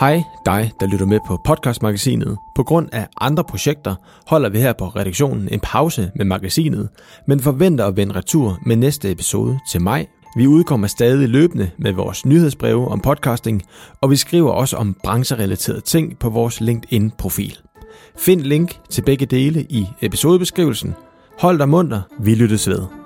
Hej dig, der lytter med på podcastmagasinet. På grund af andre projekter holder vi her på redaktionen en pause med magasinet, men forventer at vende retur med næste episode til maj. Vi udkommer stadig løbende med vores nyhedsbreve om podcasting, og vi skriver også om brancherelaterede ting på vores LinkedIn-profil. Find link til begge dele i episodebeskrivelsen. Hold dig munter, vi lyttes ved.